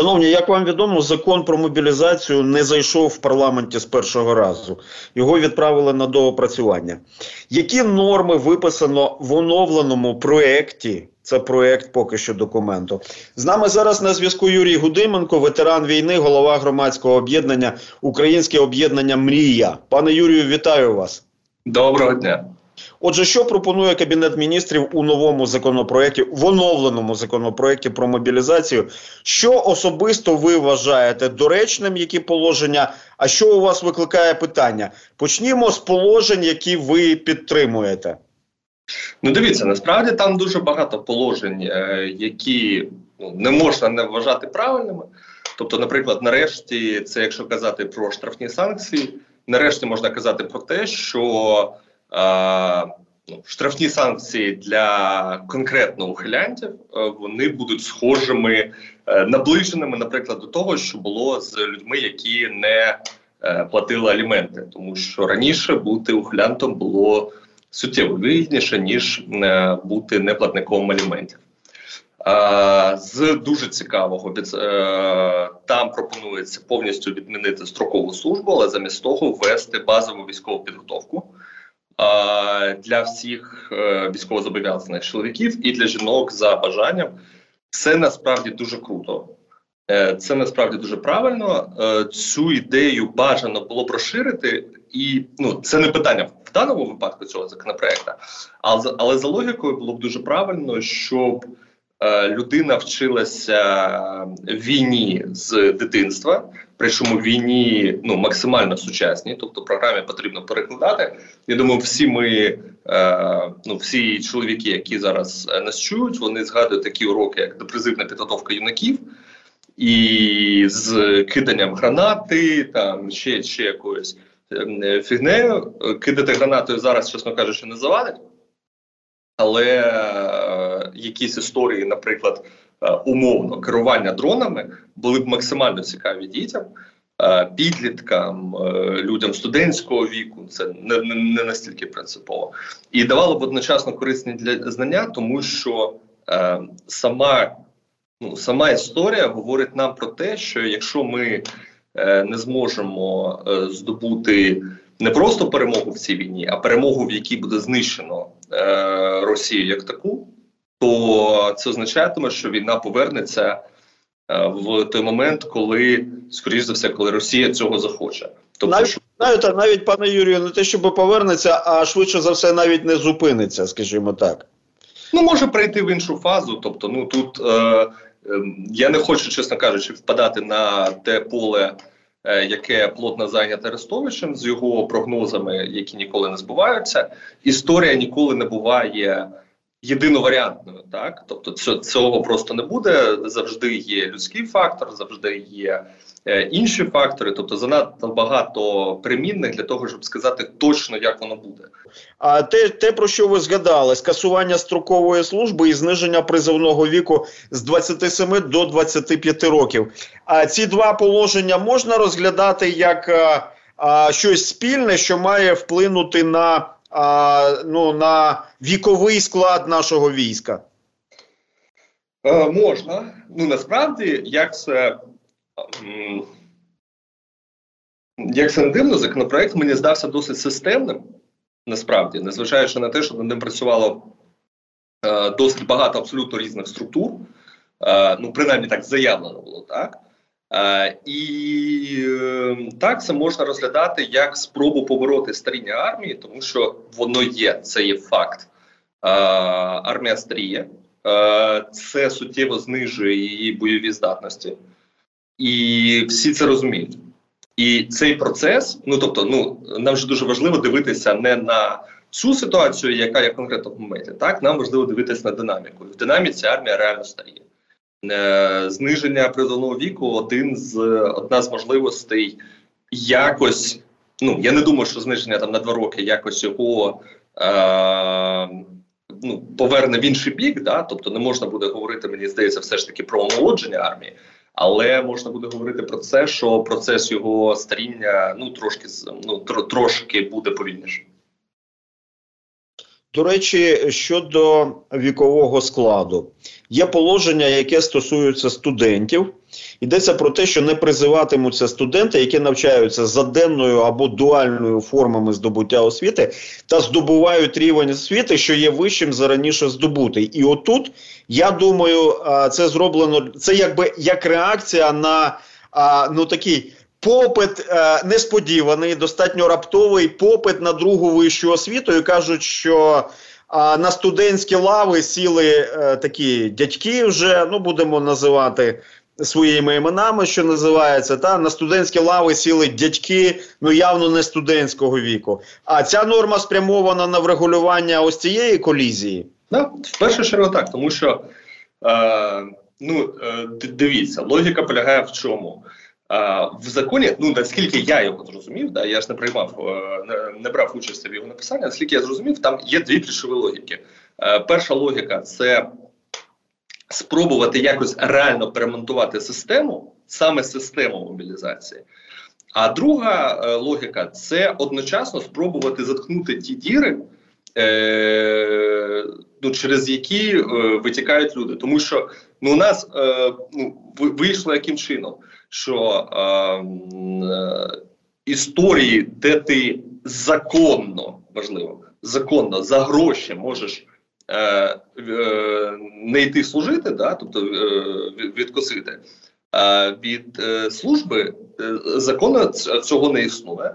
Шановні, як вам відомо, закон про мобілізацію не зайшов в парламенті з першого разу. Його відправили на доопрацювання. Які норми виписано в оновленому проєкті? Це проєкт поки що документу. З нами зараз на зв'язку Юрій Гудименко, ветеран війни, голова громадського об'єднання Українське об'єднання Мрія. Пане Юрію, вітаю вас. Доброго дня. Отже, що пропонує Кабінет міністрів у новому законопроекті, в оновленому законопроекті про мобілізацію? Що особисто ви вважаєте доречним, які положення? А що у вас викликає питання? Почнімо з положень, які ви підтримуєте. Ну, дивіться, насправді там дуже багато положень, е, які ну, не можна не вважати правильними. Тобто, наприклад, нарешті, це якщо казати про штрафні санкції, нарешті можна казати про те, що штрафні санкції для конкретно ухилянтів е, вони будуть схожими, е, наближеними, наприклад, до того, що було з людьми, які не е, платили аліменти, тому що раніше бути ухилянтом було суттєво вигідніше ніж бути неплатником аліментів. З дуже цікавого там пропонується повністю відмінити строкову службу, але замість того ввести базову військову підготовку для всіх е, військовозобов'язаних чоловіків і для жінок за бажанням. Це насправді дуже круто. Е, це насправді дуже правильно. Е, цю ідею бажано було проширити, і ну це не питання в даному випадку цього законопроекту, але але за логікою було б дуже правильно, щоб людина вчилася війні з дитинства, причому війні ну максимально сучасній, тобто програмі потрібно перекладати. Я думаю, всі ми, е, ну всі чоловіки, які зараз нас чують, вони згадують такі уроки, як депресивна підготовка юнаків. І з киданням гранати, там ще ще якоюсь ем, фігнею. Кидати гранатою зараз, чесно кажучи, не завадить але е, якісь історії, наприклад, е, умовно керування дронами, були б максимально цікаві дітям. Е, підліткам, людям студентського віку це не, не настільки принципово, і давало б одночасно корисні для знання, тому що е, сама ну, сама історія говорить нам про те, що якщо ми е, не зможемо е, здобути не просто перемогу в цій війні, а перемогу, в якій буде знищено е, Росію як таку, то це означатиме, що війна повернеться е, в той момент, коли, скоріш за все, коли Росія цього захоче. Тобто, навіть, що... навіть, навіть пане Юрію, не те, щоб повернеться, а швидше за все навіть не зупиниться, скажімо так. Ну, може прийти в іншу фазу. Тобто, ну тут е, е, я не хочу, чесно кажучи, впадати на те поле. Е, яке плотно зайняте Арестовичем з його прогнозами, які ніколи не збуваються. Історія ніколи не буває єдиноваріантною. Так, тобто, цього просто не буде. Завжди є людський фактор, завжди є Е, інші фактори, тобто занадто багато примінних для того, щоб сказати точно, як воно буде. А те, те про що ви згадали, скасування строкової служби і зниження призовного віку з 27 до 25 років. А ці два положення можна розглядати як а, а, щось спільне, що має вплинути на, а, ну, на віковий склад нашого війська. Е, можна. Ну насправді, як це як це не дивно, законопроект мені здався досить системним, насправді, незважаючи на те, що над ним працювало е, досить багато абсолютно різних структур. Е, ну, принаймні так заявлено було, так? Е, і е, так це можна розглядати як спробу побороти старіння армії, тому що воно є, це є факт. Е, армія старіє, е, це суттєво знижує її бойові здатності і всі це розуміють. І цей процес, ну тобто, ну нам же дуже важливо дивитися не на цю ситуацію, яка є конкретно в моменті. Так, нам важливо дивитися на динаміку. В динаміці армія реально старіє. Е, зниження призовного віку один з одна з можливостей якось. Ну я не думаю, що зниження там на два роки якось його е, ну, поверне в інший бік. Да? Тобто не можна буде говорити, мені здається, все ж таки про омолодження армії але можна буде говорити про це, що процес його старіння ну трошки ну трошки буде повільніше. До речі, щодо вікового складу, є положення, яке стосується студентів. Йдеться про те, що не призиватимуться студенти, які навчаються за денною або дуальною формами здобуття освіти, та здобувають рівень освіти, що є вищим за раніше здобутий. І отут я думаю, це зроблено це якби як реакція на ну такий. Попит е, несподіваний, достатньо раптовий попит на другу вищу освіту. І кажуть, що а на студентські лави сіли е, такі дядьки, вже ну будемо називати своїми іменами, що називається. Та на студентські лави сіли дядьки, ну явно не студентського віку. А ця норма спрямована на врегулювання ось цієї колізії. Да, в першу чергу так, тому що е, ну е, дивіться, логіка полягає в чому. В законі, ну наскільки я його зрозумів, да, я ж не приймав, е, не, брав участі в його написанні, наскільки я зрозумів, там є дві ключові логіки. Е, перша логіка це спробувати якось реально перемонтувати систему, саме систему мобілізації. А друга е, логіка це одночасно спробувати заткнути ті діри, ну, через які е, витікають люди. Тому що ну, у нас е, ну, вийшло яким чином що е, е, історії, де ти законно важливо, законно за гроші можеш е, е, не йти служити, да, тобто е, відкосити. Від служби закону цього не існує,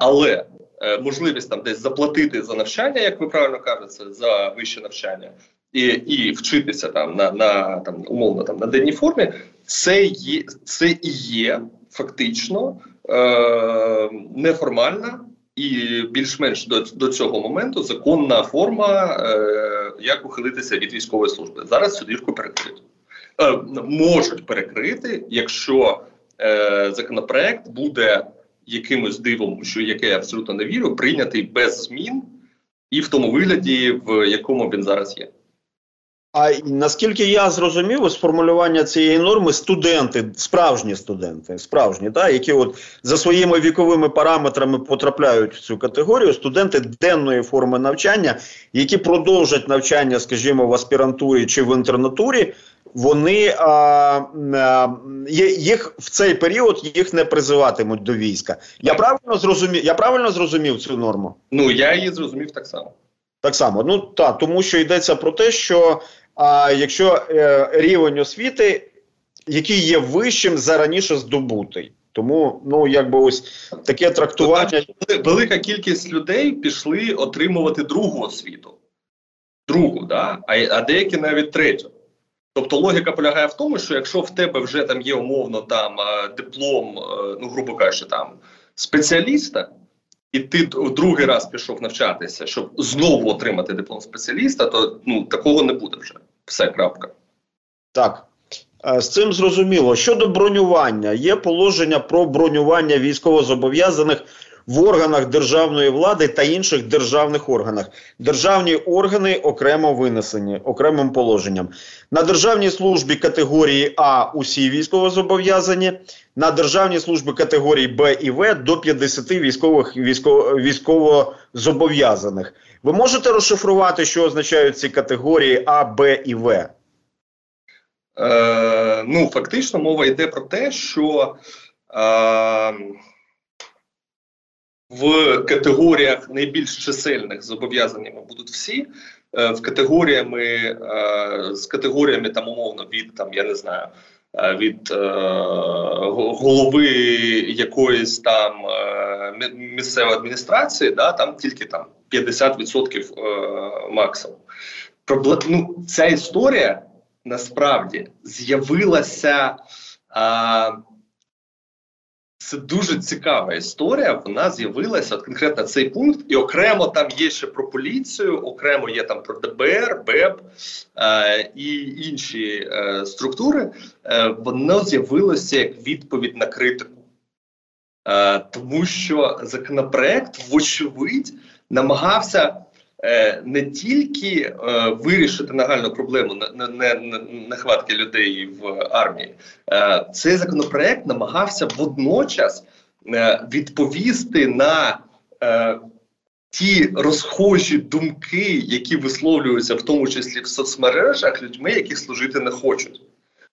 але можливість там десь заплатити за навчання, як ви правильно кажете, за вище навчання, і і вчитися там на на там умовно там на денній формі, це є це і є фактично е, неформальна і більш-менш до до цього моменту законна форма, е, як ухилитися від військової служби. Зараз цю дірку перекрито. Е, можуть перекрити, якщо е, законопроект буде якимось дивом, що яке я абсолютно не вірю, прийнятий без змін і в тому вигляді, в якому він зараз є. А наскільки я зрозумів, з формулювання цієї норми студенти, справжні студенти, справжні, да, які от за своїми віковими параметрами потрапляють в цю категорію, студенти денної форми навчання, які продовжать навчання, скажімо, в аспірантурі чи в інтернатурі, вони а, а, їх в цей період їх не призиватимуть до війська. Я правильно зрозумів? Я правильно зрозумів цю норму? Ну я її зрозумів так само. Так само, ну так, тому що йдеться про те, що а якщо е, рівень освіти, який є вищим за раніше здобутий. Тому ну якби ось таке трактування. Велика кількість людей пішли отримувати другу освіту, другу, да? а а деякі навіть третю. Тобто логіка полягає в тому, що якщо в тебе вже там є умовно там диплом, ну грубо кажучи, там спеціаліста, і ти в другий раз пішов навчатися, щоб знову отримати диплом спеціаліста, то ну такого не буде вже. Все крапка. Так. Е, з цим зрозуміло. Щодо бронювання, є положення про бронювання військовозобов'язаних в органах державної влади та інших державних органах. Державні органи окремо винесені окремим положенням. На державній службі категорії А усі військовозобов'язані, на державній службі категорії Б і В до 50 військових військово, військовозобов'язаних. Ви можете розшифрувати, що означають ці категорії А, Б і В? Е, Ну, фактично, мова йде про те, що. Е, в категоріях найбільш чисельних зобов'язаннями будуть всі. Е, в категоріями е, з категоріями там умовно від там я не знаю е, від голови якоїсь там місцевої адміністрації, да там тільки там 50% максимум. Ну, ця історія насправді з'явилася. Це дуже цікава історія. Вона з'явилася от конкретно цей пункт, і окремо там є ще про поліцію, окремо є там про ДБР, БЕБ е, і інші е, структури. Е, Воно з'явилося як відповідь на критику, е, тому що законопроект, вочевидь, намагався. Е, не тільки е, вирішити нагальну проблему нехватки людей в армії, е, цей законопроект намагався водночас відповісти на ті розхожі думки, які висловлюються в тому числі в соцмережах людьми, які служити не хочуть.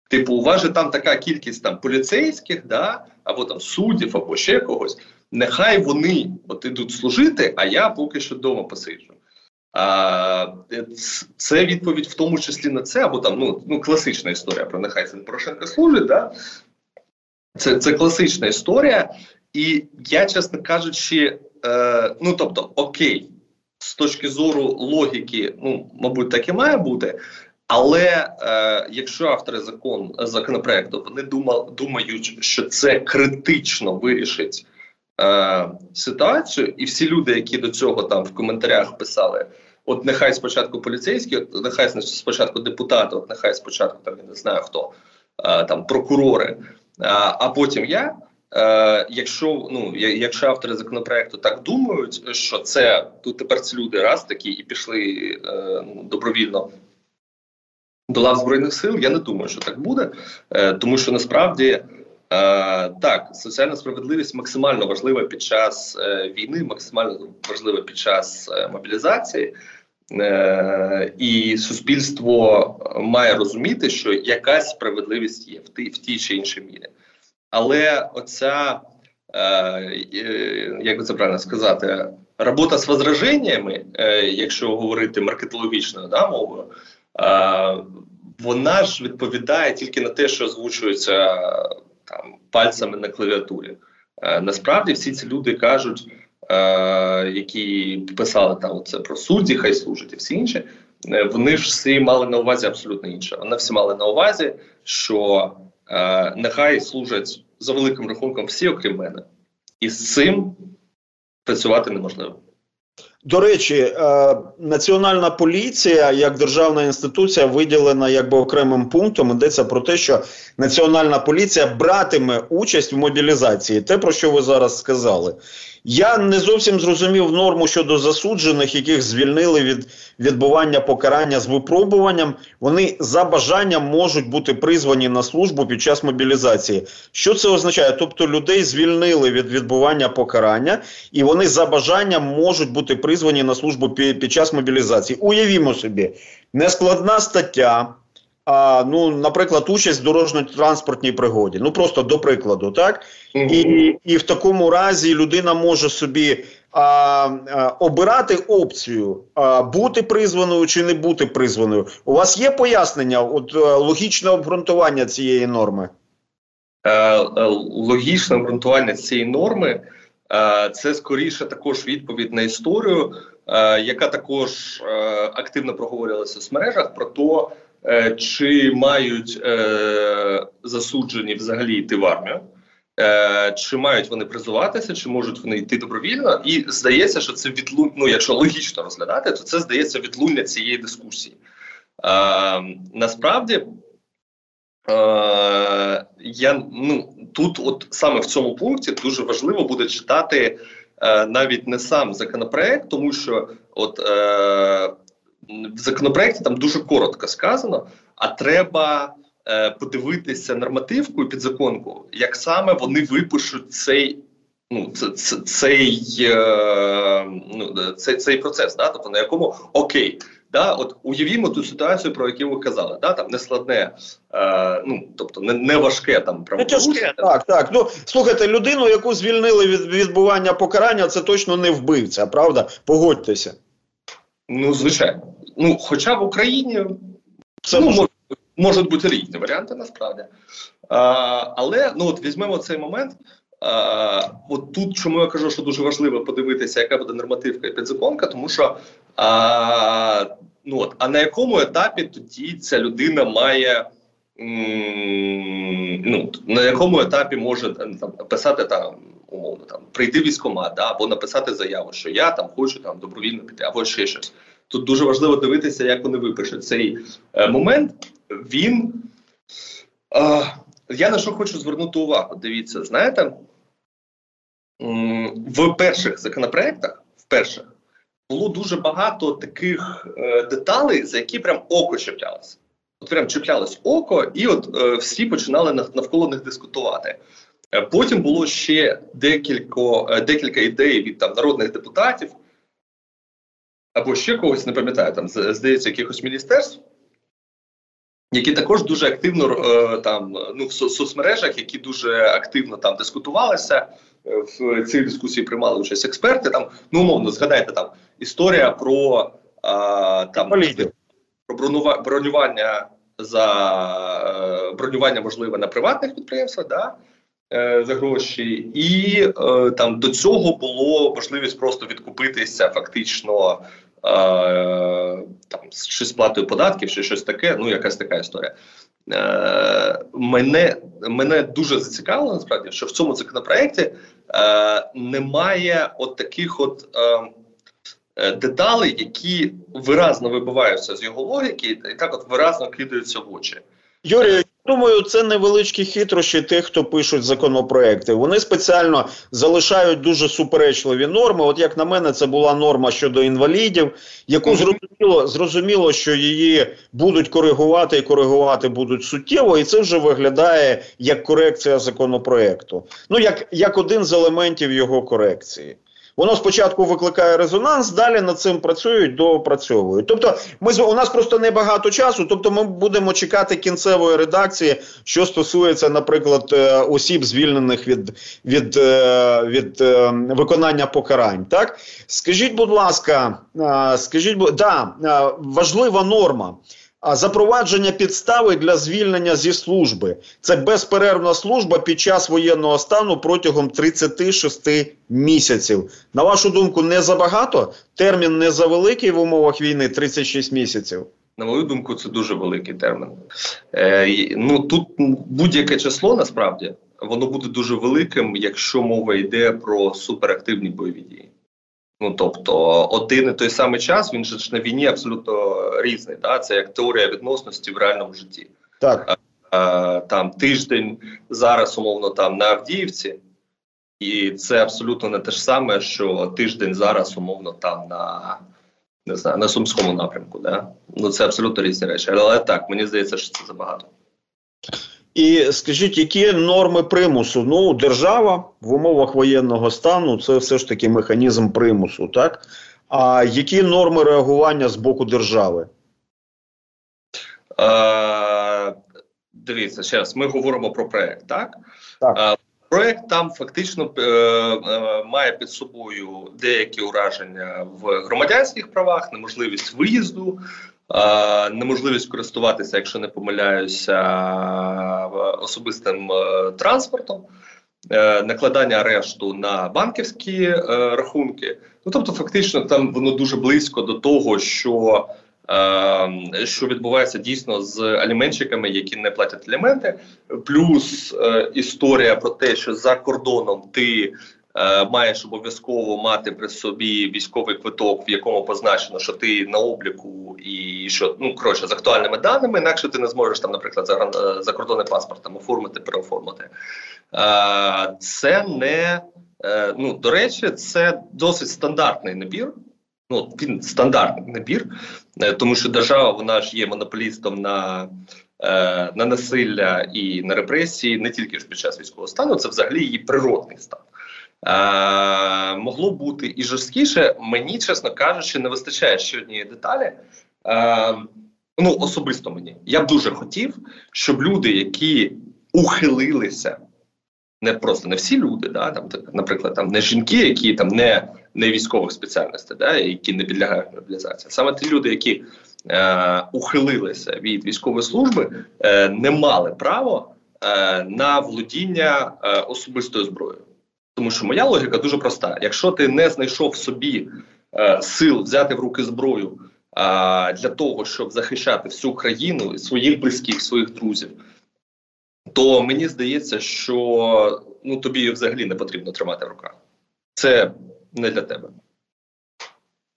Типу, у вас же там така кількість там поліцейських, да, або там суддів, або ще когось. Нехай вони от ідуть служити, а я поки що вдома посиджу. Це відповідь в тому числі на це, або там ну, ну класична історія про нехай син Порошенка служить. Да? Це це класична історія, і я, чесно кажучи, е, ну тобто, окей, з точки зору логіки, ну, мабуть, так і має бути. Але е, якщо автори закон законопроекту вони думали, думають, що це критично вирішить е, ситуацію, і всі люди, які до цього там в коментарях писали: от нехай спочатку поліцейські, от нехай спочатку депутати, от нехай спочатку там я не знаю хто е, там прокурори, а, а потім я. Е, Якщо ну якщо автори законопроекту так думають, що це тут тепер ці люди раз такі і пішли е, ну, добровільно до лав збройних сил, я не думаю, що так буде, е, тому що насправді е, так соціальна справедливість максимально важлива під час е, війни, максимально важлива під час е, мобілізації. Е, і суспільство має розуміти, що якась справедливість є в тій, в тій чи іншій мірі. Але оця, е, як би це правильно сказати, робота з возраженнями, е, якщо говорити маркетологічною да, мовою, е, вона ж відповідає тільки на те, що озвучується там пальцями на клавіатурі. Е, насправді всі ці люди кажуть, е, які писали там це про судді, хай служать і всі інші. Е, вони ж всі мали на увазі абсолютно інше. Вони всі мали на увазі, що е, нехай служать за великим рахунком всі, окрім мене, і з цим працювати неможливо. До речі, е, національна поліція як державна інституція виділена якби окремим пунктом. Йдеться про те, що національна поліція братиме участь в мобілізації. Те про що ви зараз сказали. Я не зовсім зрозумів норму щодо засуджених, яких звільнили від відбування покарання з випробуванням. Вони за бажанням можуть бути призвані на службу під час мобілізації. Що це означає? Тобто людей звільнили від відбування покарання, і вони за бажанням можуть бути призвані на службу під, під час мобілізації. Уявімо собі, нескладна стаття а, ну, наприклад, участь в дорожньо-транспортній пригоді. Ну просто до прикладу, так? І і в такому разі людина може собі а, а, обирати опцію а, бути призваною чи не бути призваною. У вас є пояснення, от е, логічне обґрунтування цієї норми? Е, е, логічне обґрунтування цієї норми. Це скоріше також відповідь на історію, яка також активно проговорювалася в мережах про те, Е, чи мають е, засуджені взагалі йти в армію, е, чи мають вони призуватися, чи можуть вони йти добровільно, і здається, що це відлуння, ну якщо логічно розглядати, то це здається відлуння цієї дискусії. Е, насправді е, я ну тут, от саме в цьому пункті, дуже важливо буде читати. Е, навіть не сам законопроект, тому що от е, в законопроекті там дуже коротко сказано, а треба е, подивитися нормативку і підзаконку, як саме вони випишуть цей ну, цей е, ну, цей, цей процес, да? тобто на якому окей. Да, от уявімо ту ситуацію, про яку ви казали, да, там нескладне, е, ну тобто не, не важке там правопорушення. Так, так. Ну слухайте, людину, яку звільнили від відбування покарання, це точно не вбивця, правда? Погодьтеся. Ну, звичайно. Ну, хоча в Україні це ну, може, можуть бути різні варіанти насправді. А, Але ну от візьмемо цей момент. А, От тут чому я кажу, що дуже важливо подивитися, яка буде нормативка і підзаконка, тому що а, ну от, а на якому етапі тоді ця людина має. Ну, на якому етапі може там написати там умовно там прийти військомат, да, або написати заяву, що я там хочу там добровільно піти, або ще щось. Тут дуже важливо дивитися, як вони випишуть цей е, момент. Він е, я на що хочу звернути увагу. Дивіться, знаєте, в перших законопроектах, в перших, було дуже багато таких е, деталей, за які прям око чіплялося. От прям чіплялось око, і от е, всі починали навколо них дискутувати. Е, потім було ще декілька, е, декілька ідей від там народних депутатів або ще когось не пам'ятаю, там здається, якихось міністерств. які також дуже активно е, там ну в соцмережах, які дуже активно там дискутувалися. В цій дискусії приймали участь експерти. Там ну умовно згадайте там історія про а, там про бронювання за бронювання можливе на приватних підприємствах, да, за гроші, і е, там до цього було можливість просто відкупитися фактично там чи сплатою податків, чи щось таке. Ну, якась така історія. Мене мене дуже зацікавило насправді, що в цьому законопроекті е, немає от таких от е, Е, деталей, які виразно вибиваються з його логіки, і так от виразно кидаються в очі. Юрій, думаю, це невеличкі хитрощі тих, хто пишуть законопроекти. Вони спеціально залишають дуже суперечливі норми. От як на мене, це була норма щодо інвалідів, яку зрозуміло зрозуміло, що її будуть коригувати і коригувати будуть суттєво, і це вже виглядає як корекція законопроекту. Ну як, як один з елементів його корекції. Воно спочатку викликає резонанс, далі над цим працюють, доопрацьовують. Тобто, ми у нас просто небагато часу. Тобто, ми будемо чекати кінцевої редакції, що стосується, наприклад, е, осіб, звільнених від від, е, від е, виконання покарань. Так скажіть, будь ласка, скажіть, да, важлива норма. А запровадження підстави для звільнення зі служби це безперервна служба під час воєнного стану протягом 36 місяців. На вашу думку, не забагато? Термін не завеликий в умовах війни 36 місяців. На мою думку, це дуже великий термін. Е, Ну тут будь-яке число насправді воно буде дуже великим, якщо мова йде про суперактивні бойові дії. Ну тобто, один і той самий час він же ж на війні абсолютно різний. Да? Це як теорія відносності в реальному житті. Так. А, там тиждень зараз, умовно, там на Авдіївці, і це абсолютно не те ж саме, що тиждень зараз, умовно, там на не знаю, на Сумському напрямку. Да? Ну це абсолютно різні речі. Але так, мені здається, що це забагато. І скажіть, які норми примусу? Ну, держава в умовах воєнного стану це все ж таки механізм примусу, так? А які норми реагування з боку держави? Е, Дивіться, ще раз, ми говоримо про проект, так? Так. Е, проект там фактично е, е, має під собою деякі ураження в громадянських правах, неможливість виїзду, неможливість користуватися, якщо не помиляюся, особистим е, транспортом, е, накладання арешту на банківські е, рахунки. Ну тобто, фактично, там воно дуже близько до того, що. Що відбувається дійсно з аліменщиками, які не платять аліменти, плюс е, історія про те, що за кордоном ти Е, маєш обов'язково мати при собі військовий квиток, в якому позначено, що ти на обліку, і що ну коротше з актуальними даними, інакше ти не зможеш там, наприклад, за е, закордонний паспорт там оформити, переоформити. Е, це не ну до речі, це досить стандартний набір. Ну він стандартний набір, тому що держава вона ж є монополістом на. На насилля і на репресії не тільки ж під час військового стану, це взагалі її природний стан. Е, Могло бути і жорсткіше. Мені, чесно кажучи, не вистачає ще однієї деталі. Е, Ну, особисто мені. Я б дуже хотів, щоб люди, які ухилилися, не просто не всі люди, да, там, наприклад, там не жінки, які там не не військових спеціальностей, да, які не підлягають мобілізації, саме ті люди, які е, ухилилися від військової служби, е, не мали права е, на володіння е, особистою зброєю. Тому що моя логіка дуже проста: якщо ти не знайшов собі е, сил взяти в руки зброю е, для того, щоб захищати всю країну, своїх близьких, своїх друзів, то мені здається, що ну тобі взагалі не потрібно тримати в руках. Це не для тебе.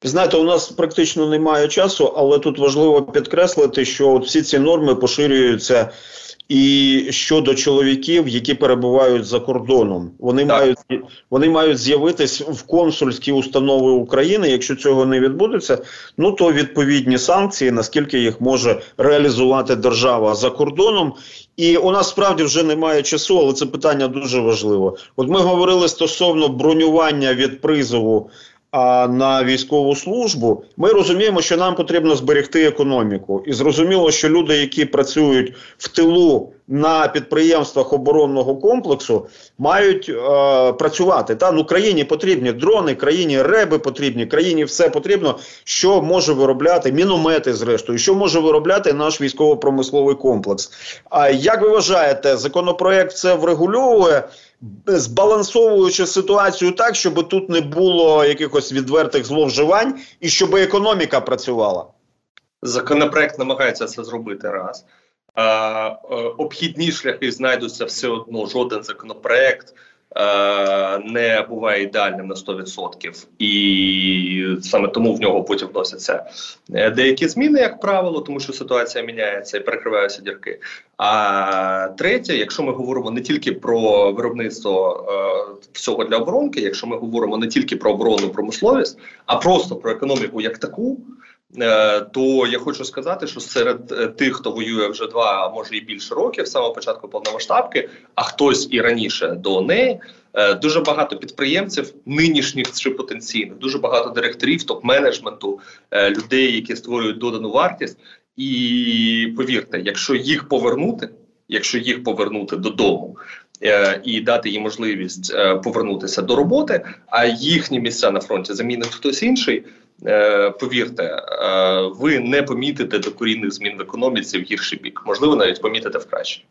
Знаєте, у нас практично немає часу, але тут важливо підкреслити, що от всі ці норми поширюються і щодо чоловіків, які перебувають за кордоном, вони так. мають вони мають з'явитись в консульські установи України. Якщо цього не відбудеться, ну то відповідні санкції, наскільки їх може реалізувати держава за кордоном. І у нас справді вже немає часу, але це питання дуже важливо. От ми говорили стосовно бронювання від призову на військову службу, ми розуміємо, що нам потрібно зберегти економіку, і зрозуміло, що люди, які працюють в тилу на підприємствах оборонного комплексу, мають е, працювати. Та ну країні потрібні дрони, країні реби потрібні, країні все потрібно, що може виробляти міномети, зрештою, що може виробляти наш військово-промисловий комплекс. А як ви вважаєте, законопроект це врегульовує? Збалансовуючи ситуацію так, щоб тут не було якихось відвертих зловживань і щоб економіка працювала. Законопроект намагається це зробити раз. А, е, обхідні шляхи знайдуться все одно. Жоден законопроект не буває ідеальним на 100%. І саме тому в нього потім вносяться е, деякі зміни, як правило, тому що ситуація міняється і перекриваються дірки. А третє, якщо ми говоримо не тільки про виробництво е, всього для оборонки, якщо ми говоримо не тільки про оборонну промисловість, а просто про економіку як таку. Е, то я хочу сказати, що серед е, тих, хто воює вже два, а може і більше років, з самого початку повномасштабки, а хтось і раніше до неї, е, дуже багато підприємців, нинішніх чи потенційних, дуже багато директорів, топ-менеджменту, людей, які створюють додану вартість. І повірте, якщо їх повернути, якщо їх повернути додому. І дати їм можливість повернутися до роботи, а їхні місця на фронті замінить хтось інший. Е, повірте, е, ви не помітите докорінних змін в економіці в гірший бік. Можливо, навіть помітите в краще.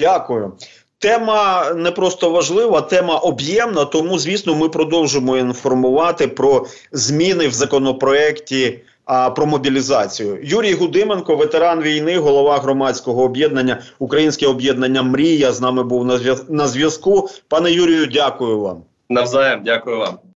Дякую. Тема не просто важлива, тема об'ємна. Тому, звісно, ми продовжимо інформувати про зміни в законопроекті. А про мобілізацію Юрій Гудименко, ветеран війни, голова громадського об'єднання Українське об'єднання Мрія з нами був на зв'язку. Пане Юрію, дякую вам. Навзаєм, дякую вам.